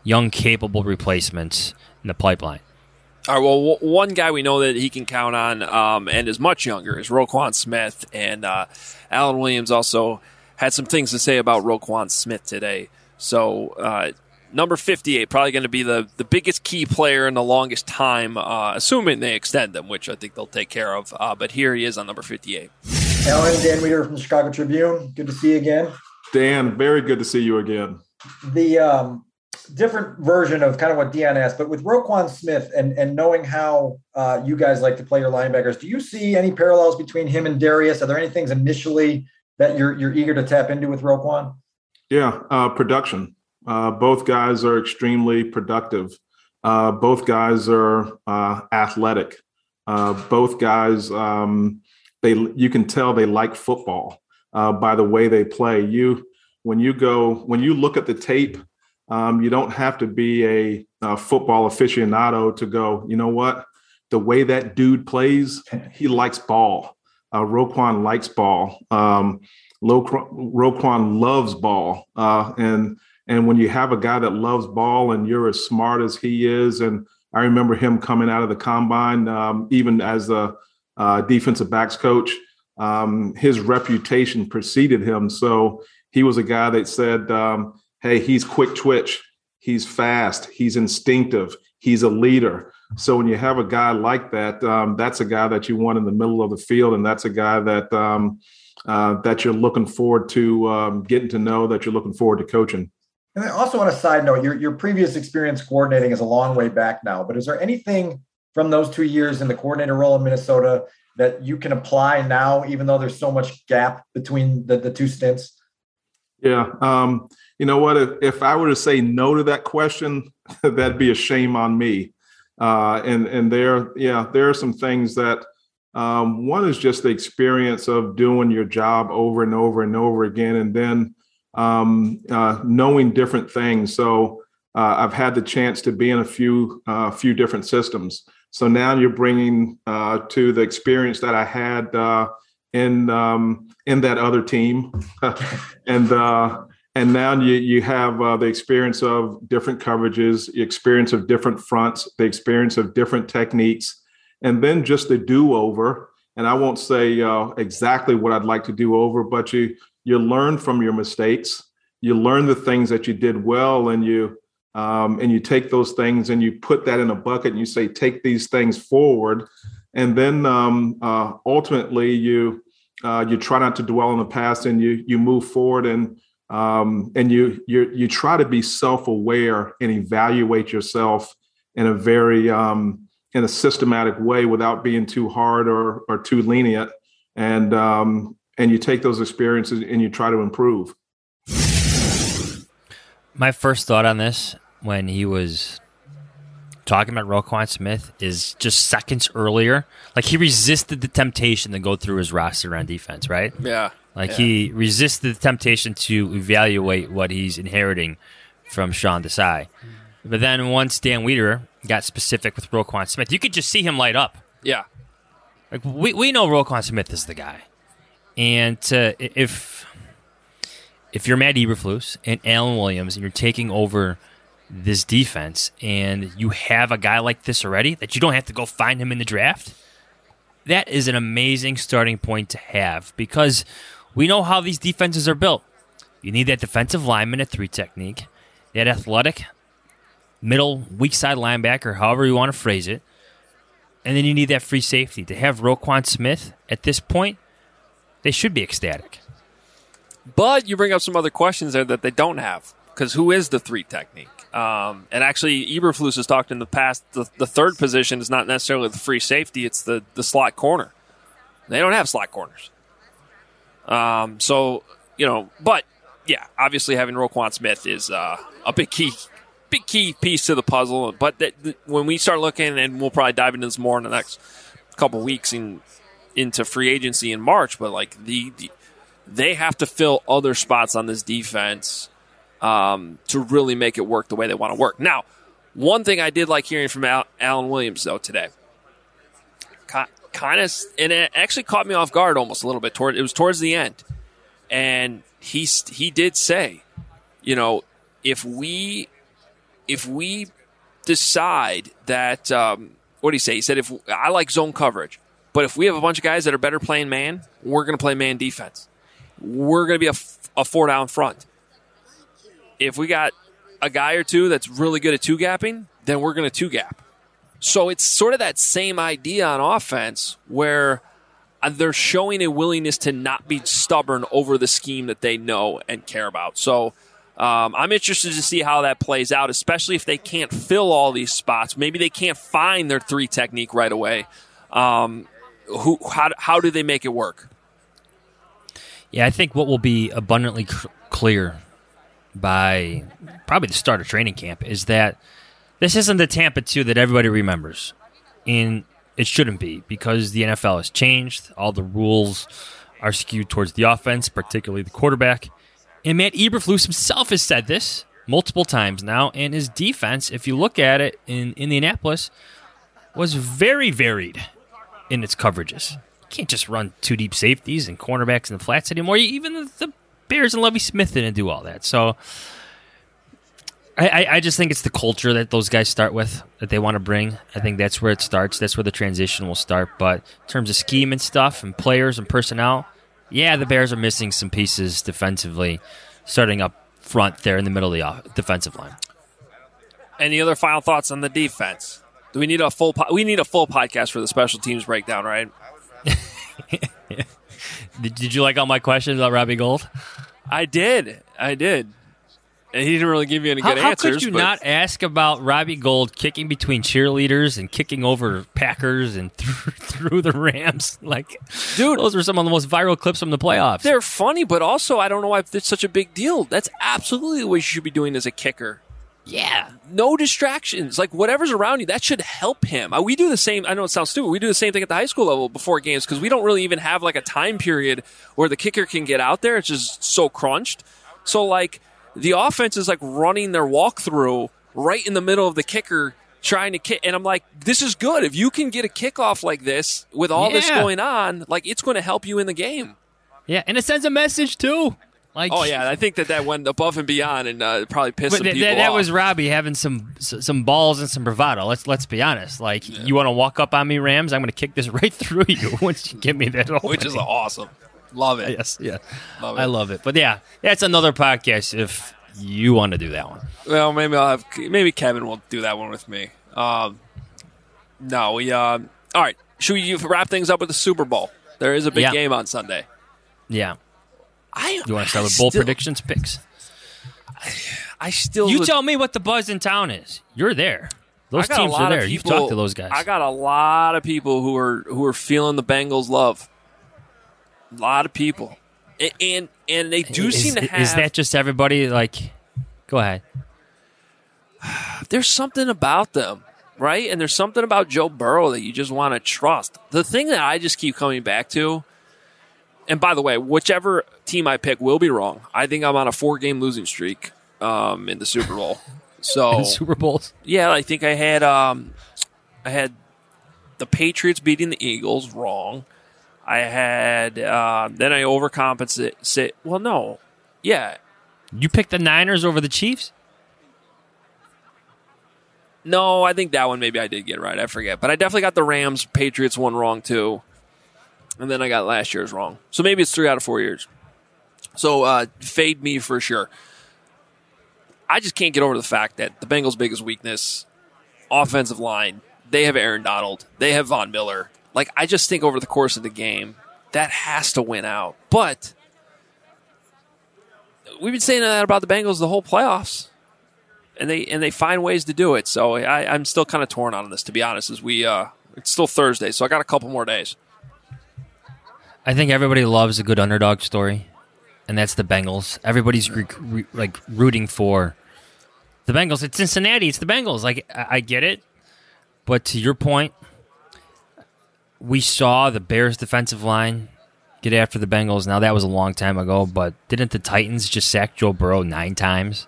young, capable replacements in the pipeline. All right. Well, w- one guy we know that he can count on, um, and is much younger, is Roquan Smith, and uh, Alan Williams also had some things to say about Roquan Smith today. So, uh, number fifty-eight, probably going to be the the biggest key player in the longest time, uh, assuming they extend them, which I think they'll take care of. Uh, but here he is on number fifty-eight. Alan, Dan Wiederer from the Chicago Tribune. Good to see you again. Dan, very good to see you again. The um, different version of kind of what Dion asked, but with Roquan Smith and and knowing how uh, you guys like to play your linebackers, do you see any parallels between him and Darius? Are there any things initially that you're you're eager to tap into with Roquan? Yeah, uh, production. Uh, both guys are extremely productive. Uh, both guys are uh, athletic. Uh, both guys, um, they you can tell they like football uh, by the way they play. You when you go when you look at the tape, um, you don't have to be a, a football aficionado to go. You know what? The way that dude plays, he likes ball. Uh, Roquan likes ball. Um, Lo- Roquan loves ball, uh, and and when you have a guy that loves ball and you're as smart as he is, and I remember him coming out of the combine, um, even as a uh, defensive backs coach, um, his reputation preceded him. So he was a guy that said, um, "Hey, he's quick twitch, he's fast, he's instinctive, he's a leader." So when you have a guy like that, um, that's a guy that you want in the middle of the field, and that's a guy that um, uh, that you're looking forward to um, getting to know, that you're looking forward to coaching. And then also on a side note, your your previous experience coordinating is a long way back now, but is there anything from those two years in the coordinator role in Minnesota that you can apply now, even though there's so much gap between the, the two stints? Yeah. Um, you know what? If, if I were to say no to that question, that'd be a shame on me. Uh, and and there, yeah, there are some things that um, one is just the experience of doing your job over and over and over again, and then um, uh, knowing different things. So uh, I've had the chance to be in a few uh, few different systems. So now you're bringing uh, to the experience that I had uh, in um, in that other team, and uh, and now you you have the experience of different coverages, the experience of different fronts, the experience of different techniques, and then just the do over. And I won't say uh, exactly what I'd like to do over, but you you learn from your mistakes. You learn the things that you did well, and you um, and you take those things and you put that in a bucket and you say take these things forward and then um, uh, ultimately you uh, you try not to dwell on the past and you you move forward and um, and you you you try to be self-aware and evaluate yourself in a very um, in a systematic way without being too hard or or too lenient and um, and you take those experiences and you try to improve my first thought on this when he was talking about Roquan Smith is just seconds earlier. Like he resisted the temptation to go through his roster on defense, right? Yeah. Like Yeah. he resisted the temptation to evaluate what he's inheriting from Sean Desai. But then once Dan Wiederer got specific with Roquan Smith, you could just see him light up. Yeah. Like we we know Roquan Smith is the guy, and uh, if if you're Matt Eberflus and Alan Williams and you're taking over this defense and you have a guy like this already that you don't have to go find him in the draft, that is an amazing starting point to have because we know how these defenses are built. You need that defensive lineman at three technique, that athletic middle weak side linebacker, however you want to phrase it, and then you need that free safety. To have Roquan Smith at this point, they should be ecstatic. But you bring up some other questions there that they don't have. Because who is the three technique? Um, and actually, Eberflus has talked in the past. The, the third position is not necessarily the free safety; it's the the slot corner. They don't have slot corners. Um, so you know, but yeah, obviously having Roquan Smith is uh, a big key, big key piece to the puzzle. But that, that- when we start looking, and we'll probably dive into this more in the next couple weeks in into free agency in March. But like the, the they have to fill other spots on this defense um, to really make it work the way they want to work. Now, one thing I did like hearing from Al- Alan Williams though today, kind of, and it actually caught me off guard almost a little bit. Toward it was towards the end, and he he did say, you know, if we if we decide that um, what did he say? He said if I like zone coverage, but if we have a bunch of guys that are better playing man, we're going to play man defense. We're going to be a four down front. If we got a guy or two that's really good at two gapping, then we're going to two gap. So it's sort of that same idea on offense where uh, they're showing a willingness to not be stubborn over the scheme that they know and care about. So um, I'm interested to see how that plays out, especially if they can't fill all these spots. Maybe they can't find their three technique right away. Um, who? How, how do they make it work? Yeah, I think what will be abundantly c- clear by probably the start of training camp is that this isn't the Tampa 2 that everybody remembers. And it shouldn't be because the NFL has changed. All the rules are skewed towards the offense, particularly the quarterback. And Matt Eberflus himself has said this multiple times now. And his defense, if you look at it in Indianapolis, was very varied in its coverages. You can't just run two deep safeties and cornerbacks in the flats anymore. Even the, Bears and Lovie Smith didn't do all that. So I, I, I just think it's the culture that those guys start with that they want to bring. I think that's where it starts. That's where the transition will start. But in terms of scheme and stuff and players and personnel, yeah, the Bears are missing some pieces defensively, starting up front there in the middle of the defensive line. Any other final thoughts on the defense? Do we need a full? Po- we need a full podcast for the special teams breakdown, right? Did, did you like all my questions about Robbie Gould? I did. I did. And he didn't really give you any How, good how answers. How could you but not ask about Robbie Gould kicking between cheerleaders and kicking over Packers and through, through the Rams? Like, dude, those were some of the most viral clips from the playoffs. They're funny, but also I don't know why it's such a big deal. That's absolutely what you should be doing as a kicker. Yeah. No distractions. Like whatever's around you, that should help him. Uh, We do the same. I know it sounds stupid. We do the same thing at the high school level before games because we don't really even have like a time period where the kicker can get out there. It's just so crunched. So like the offense is like running their walkthrough right in the middle of the kicker trying to kick. And I'm like, this is good. If you can get a kickoff like this with all this going on, like it's going to help you in the game. Yeah, and it sends a message too. Like, oh yeah, I think that that went above and beyond, and uh, probably pissed some that, people that, that off. was Robbie having some some balls and some bravado. Let's let's be honest. Like, you want to walk up on me, Rams? I'm going to kick this right through you once you give me that. which is awesome. Love it. Yes, yeah, Love I love it. But yeah, that's another podcast if you want to do that one. Well, maybe I'll have maybe Kevin will do that one with me. Um, no, we. Um, all right, should we wrap things up with the Super Bowl? There is a big Yeah. game on Sunday. Yeah. I You want to start I with bold predictions picks? I still. You would- tell me what the buzz in town is. You're there. Those I got a teams are of there. You've talked to those guys. I got a lot of people who are who are feeling the Bengals love. A lot of people, A- and and they do is, seem to have. is that just everybody like Go ahead. There's something about them, right? And there's something about Joe Burrow that you just want to trust. The thing that I just keep coming back to, and by the way, whichever team I pick will be wrong. I think I'm on a four game losing streak um, in the Super Bowl. So In Super Bowls. Yeah, I think I had um, I had the Patriots beating the Eagles wrong. I had uh, then I overcompensate. Say, well, no, yeah, You picked the Niners over the Chiefs? no, I think that one maybe I did get right. I forget, but I definitely got the Rams Patriots one wrong too, and then I got last year's wrong. So maybe it's three out of four years. So uh, fade me for sure. I just can't get over the fact that the Bengals' biggest weakness, offensive line, they have Aaron Donald, they have Von Miller. Like I just think over the course of the game, that has to win out. But we've been saying that about the Bengals the whole playoffs, and they and they find ways to do it. So I, I'm still kind of torn on this, to be honest. As we, uh, it's still Thursday, so I got a couple more days. I think everybody loves a good underdog story, and that's the Bengals. Everybody's re- re- like rooting for the Bengals. It's Cincinnati. It's the Bengals. Like I, I get it, but to your point, we saw the Bears' defensive line get after the Bengals. Now that was a long time ago, but didn't the Titans just sack Joe Burrow nine times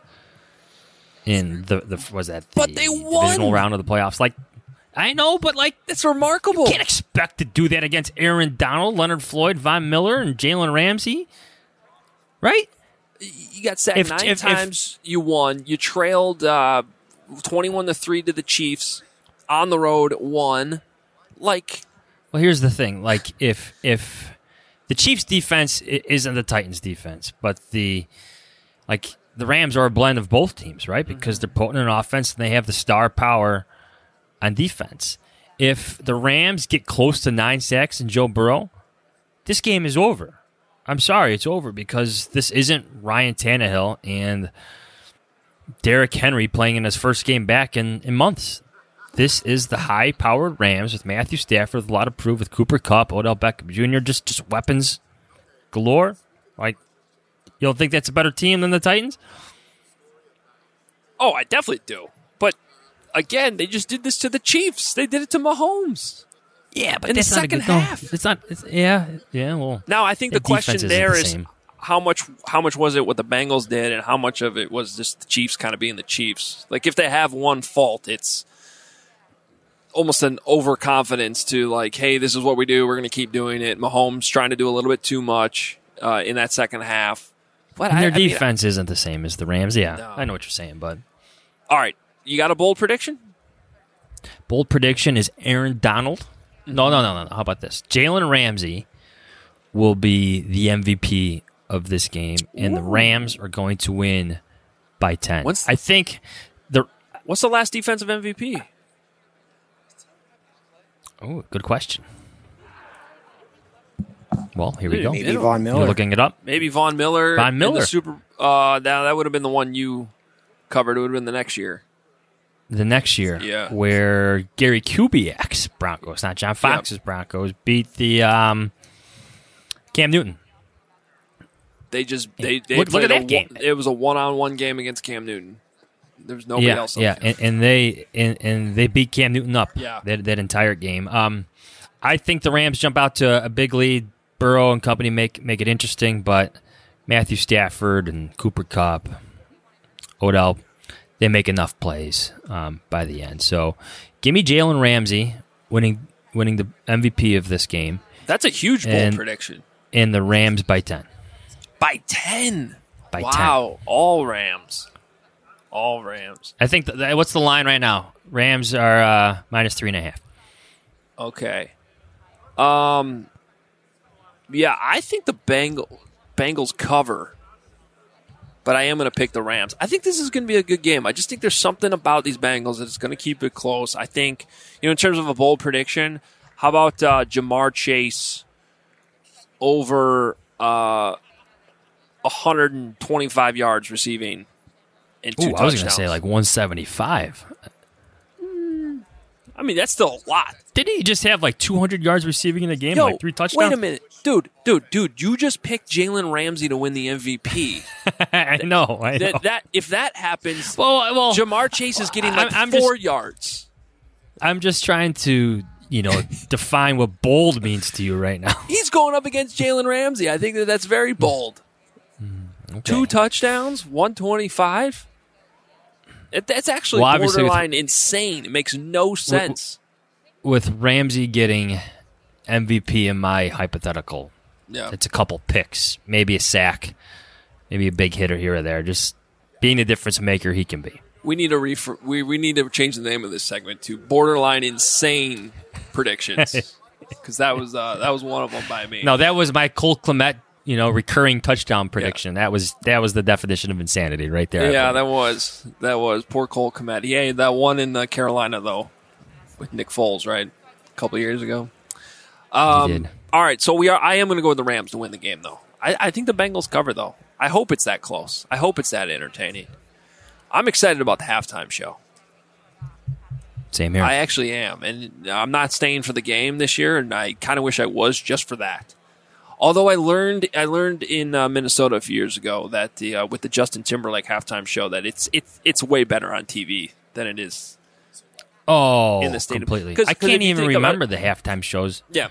in the the was that the But they won. divisional round of the playoffs? Like I know, but like That's remarkable. you can't expect to do that against Aaron Donald, Leonard Floyd, Von Miller, and Jalen Ramsey, right? You got sacked If- nine if- if- times. you won. You trailed uh, twenty-one to three to the Chiefs on the road. Won. Like Well, here's the thing: like if if the Chiefs' defense isn't the Titans' defense, but the like the Rams are a blend of both teams, right? Because they're potent in offense and they have the star power on defense. If the Rams get close to nine sacks and Joe Burrow, this game is over. I'm sorry, it's over because this isn't Ryan Tannehill and Derrick Henry playing in his first game back in, in months. This is the high powered Rams with Matthew Stafford, with a lot of proof with Cooper Kupp, Odell Beckham Jr., just, just weapons galore. Like, you don't think that's a better team than the Titans? Oh, I definitely do. But again, they just did this to the Chiefs. They did it to Mahomes. Yeah, but in that's the not a second good, no, half. it's not. It's, yeah, yeah. Well, Now, I think the their question isn't there the is same. how much how much was it what the Bengals did, and how much of it was just the Chiefs kind of being the Chiefs. Like if they have one fault, it's almost an overconfidence to like, hey, this is what we do. We're going to keep doing it. Mahomes trying to do a little bit too much uh, in that second half. But And I- their I mean, defense isn't the same as the Rams. Yeah, No. I know what you're saying, but all right, you got a bold prediction? bold prediction is Aaron Donald. No, no, no, no, no. How about this? Jalen Ramsey will be the MVP of this game, and the Rams are going to win by ten. What's- I think the What's the last defensive MVP? oh, good question. Well, here we Maybe go. Maybe Von Miller. You're looking it up. Maybe Von Miller. Von in Miller. The Super. Uh, now that would have been the one you covered. It would have been the next year. The next year, Yeah. where Gary Kubiak's Broncos, not John Fox's Broncos, beat the um, Cam Newton. They just they they Look- look at that game. It was a one on one game against Cam Newton. There was nobody yeah, else. yeah, and, and they and, and they beat Cam Newton up. Yeah. that that entire game. Um, I think the Rams jump out to a big lead. Burrow and company make make it interesting, but Matthew Stafford and Cooper Kupp, Odell, they make enough plays um, by the end. So, give me Jalen Ramsey winning winning the MVP of this game, That's a huge bold And- prediction. and the Rams by ten. By ten. By wow, all Rams. All Rams. I think. Th- what's the line right now? Rams are uh, minus three and a half. Okay. Um. Yeah, I think the Bengal, Bengals cover, but I am going to pick the Rams. I think this is going to be a good game. I just think there's something about these Bengals that's going to keep it close. I think, you know, in terms of a bold prediction, how about uh, Ja'Marr Chase over uh, 125 yards receiving and two Ooh, I was going to say like 175. I mean, that's still a lot. Didn't he just have like 200 yards receiving in the game, Yo, like three touchdowns? Wait a minute, dude, dude, dude! You just picked Jalen Ramsey to win the MVP. I know. I know. That, that if that happens, well, well, Ja'Marr Chase is getting like I'm- I'm four just- yards. I'm just trying to, you know, define what bold means to you right now. He's going up against Jalen Ramsey. I think that that's very bold. Mm, two touchdowns, one twenty-five. It, that's actually Well, obviously with- borderline insane. It makes no sense. With Ramsey getting MVP in my hypothetical, Yeah. it's a couple picks, maybe a sack, maybe a big hitter here or there. Just being the difference maker he can be. We need to refer, we we need to change the name of this segment to borderline insane predictions because that was uh, that was one of them by me. No, that was my Cole Kmet, you know, recurring touchdown prediction. That was that was the definition of insanity right there. Yeah, that was that was poor Cole Kmet. Yeah, that one in uh, Carolina though, with Nick Foles, right, a couple years ago. Um. All right, so we are. I am going to go with the Rams to win the game, though. I, I think the Bengals cover, though. I hope it's that close. I hope it's that entertaining. I'm excited about the halftime show. Same here. I actually am, and I'm not staying for the game this year, and I kind of wish I was just for that. Although I learned, I learned in uh, Minnesota a few years ago that the uh, with the Justin Timberlake halftime show that it's it's it's way better on TV than it is. oh, in the state of- completely. 'cause- I 'cause can't even remember the halftime shows. Yeah,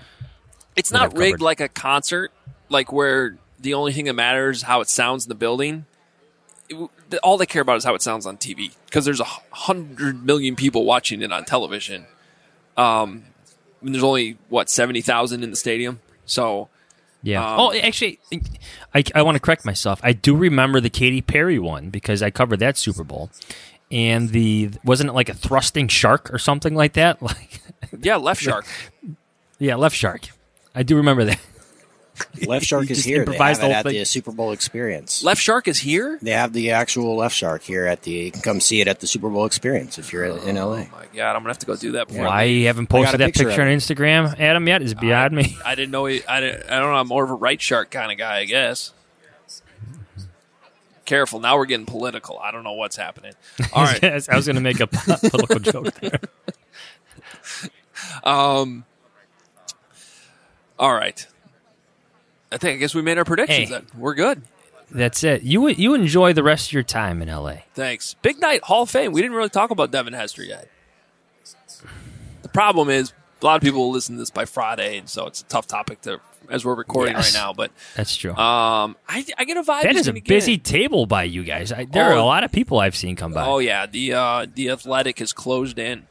it's not rigged like a concert, like where the only thing that matters is how it sounds in the building. It- all they care about is how it sounds on TV because there's a hundred million people watching it on television. Um, and there's only what seventy thousand in the stadium, so Yeah. Um, oh, actually, I, I want to correct myself. I do remember the Katy Perry one because I covered that Super Bowl, and the wasn't it like a thrusting shark or something like that? Like, yeah, left shark. yeah, left shark. I do remember that. Left Shark is here. They have improvised it the at thing. the Super Bowl Experience. Left Shark is here. They have the actual Left Shark here at the. You can come see it at the Super Bowl Experience if you're in LA. Oh my god, I'm gonna have to go do that. Before I Why leave. you haven't I got posted that picture picture on. Instagram, Adam, yet? Is beyond me. I didn't know. He, I didn't, I don't know. I'm more of a right shark kind of guy, I guess. Careful. Now we're getting political. I don't know what's happening. All right. I was going to make a political joke there. Um. All right. I think. I guess we made our predictions. Hey. Then we're good. That's it. You you enjoy the rest of your time in LA. Thanks. Big night, Hall of Fame. We didn't really talk about Devin Hester yet. The problem is a lot of people will listen to this by Friday, and so it's a tough topic to as we're recording Yes. right now. But That's true. um, I I get a vibe. that is a busy table by you guys. I, there are Oh. a lot of people I've seen come by. Oh yeah, the uh, the athletic is closed in.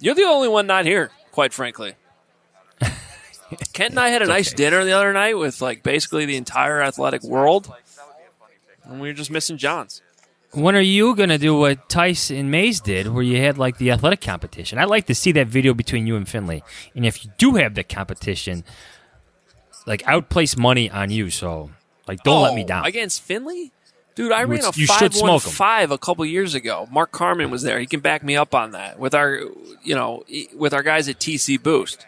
You're the only one not here, quite frankly. Kent and I had a nice dinner the other night with like basically the entire athletic world, and we were just missing Jahns. When are you going to do what Tice and Mays did, where you had like the athletic competition? I'd like to see that video between you and Finley. And if you do have the competition, like I would place money on you. So, like, don't let me Oh, down. against Finley. Dude, I You ran would- a five one five a couple years ago. Mark Carmen was there. He can back me up on that with our, you know, with our guys at TC Boost.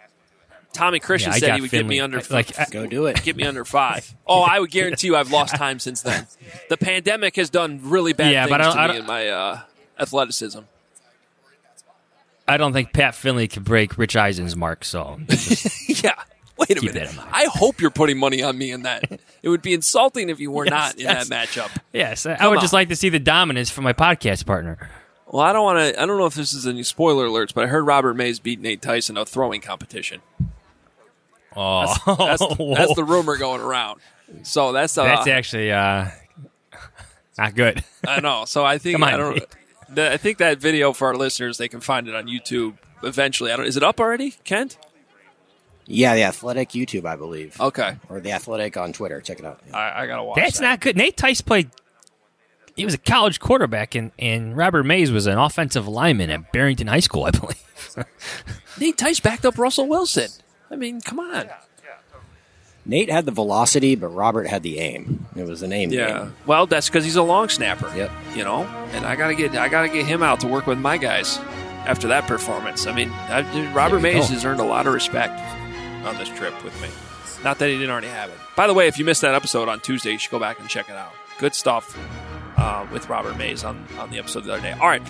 Tommy Christian Yeah, said he would get me under like, I- Go do it. get me under five. Oh, I would guarantee you I've lost time since then. The pandemic has done really bad Yeah, things but I don't- to I don't- in my uh, athleticism. I don't think Pat Finley could break Rich Eisen's mark. So, yeah. Wait a minute. that in mind. I hope you're putting money on me in that. It would be insulting if you were Yes, not in yes. that matchup. yes, I would on. just like to see the dominance from my podcast partner. Well, I don't want to. I don't know if this is any spoiler alerts, but I heard Robert Mays beat Nate Tice in a throwing competition. Oh, That's, that's, that's the rumor going around. So that's uh, That's actually uh, not good. I know. So I think on, I don't. Nate. the- I think that video for our listeners, they can find it on YouTube eventually. I don't. Is it up already, Kent? Yeah, the Athletic YouTube, I believe. Okay, Or the Athletic on Twitter. Check it out. I, I gotta watch. That's that. not good. Nate Tice played. He was a college quarterback, and, and Robert Mays was an offensive lineman at Barrington High School, I believe. Nate Tice backed up Russell Wilson. I mean, come on. Nate had the velocity, but Robert had the aim. It was an aim Yeah. game. Well, that's because he's a long snapper. Yep. You know, and I gotta get I gotta get him out to work with my guys after that performance. I mean, I, Robert Mays go. has earned a lot of respect on this trip with me. Not that he didn't already have it. By the way, if you missed that episode on Tuesday, you should go back and check it out. Good stuff uh, with Robert Mays on, on the episode the other day. All right.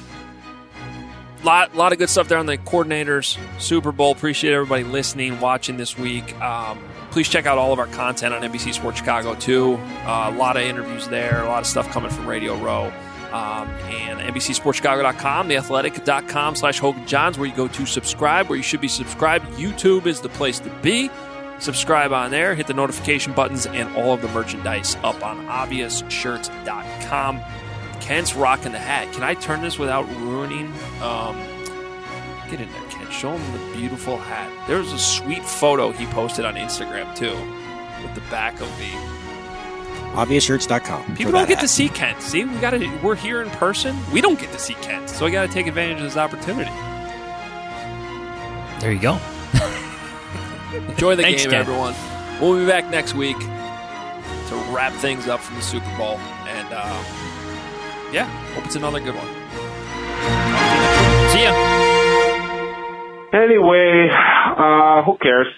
Lot, lot of good stuff there on the coordinators. Super Bowl. Appreciate everybody listening, watching this week. Um, please check out all of our content on NBC Sports Chicago too. Uh, a lot of interviews there, a lot of stuff coming from Radio Row. Um, and NBCSportsChicago.com, TheAthletic.com slash Hoge and Jahns, where you go to subscribe, where you should be subscribed. YouTube is the place to be. Subscribe on there, hit the notification buttons, and all of the merchandise up on obviousshirts.com. Kent's rocking the hat. Can I turn this without ruining? Um, get in there, Kent. Show him the beautiful hat. There's a sweet photo he posted on Instagram too, with the back of the Obviousshirts.com. People don't get to see Kent. See, we got to. We're here in person. We don't get to see Kent, so we got to take advantage of this opportunity. There you go. Enjoy the Thanks, game, Kent. everyone. We'll be back next week to wrap things up from the Super Bowl, and uh, yeah, hope it's another good one. See ya. Anyway, uh, who cares?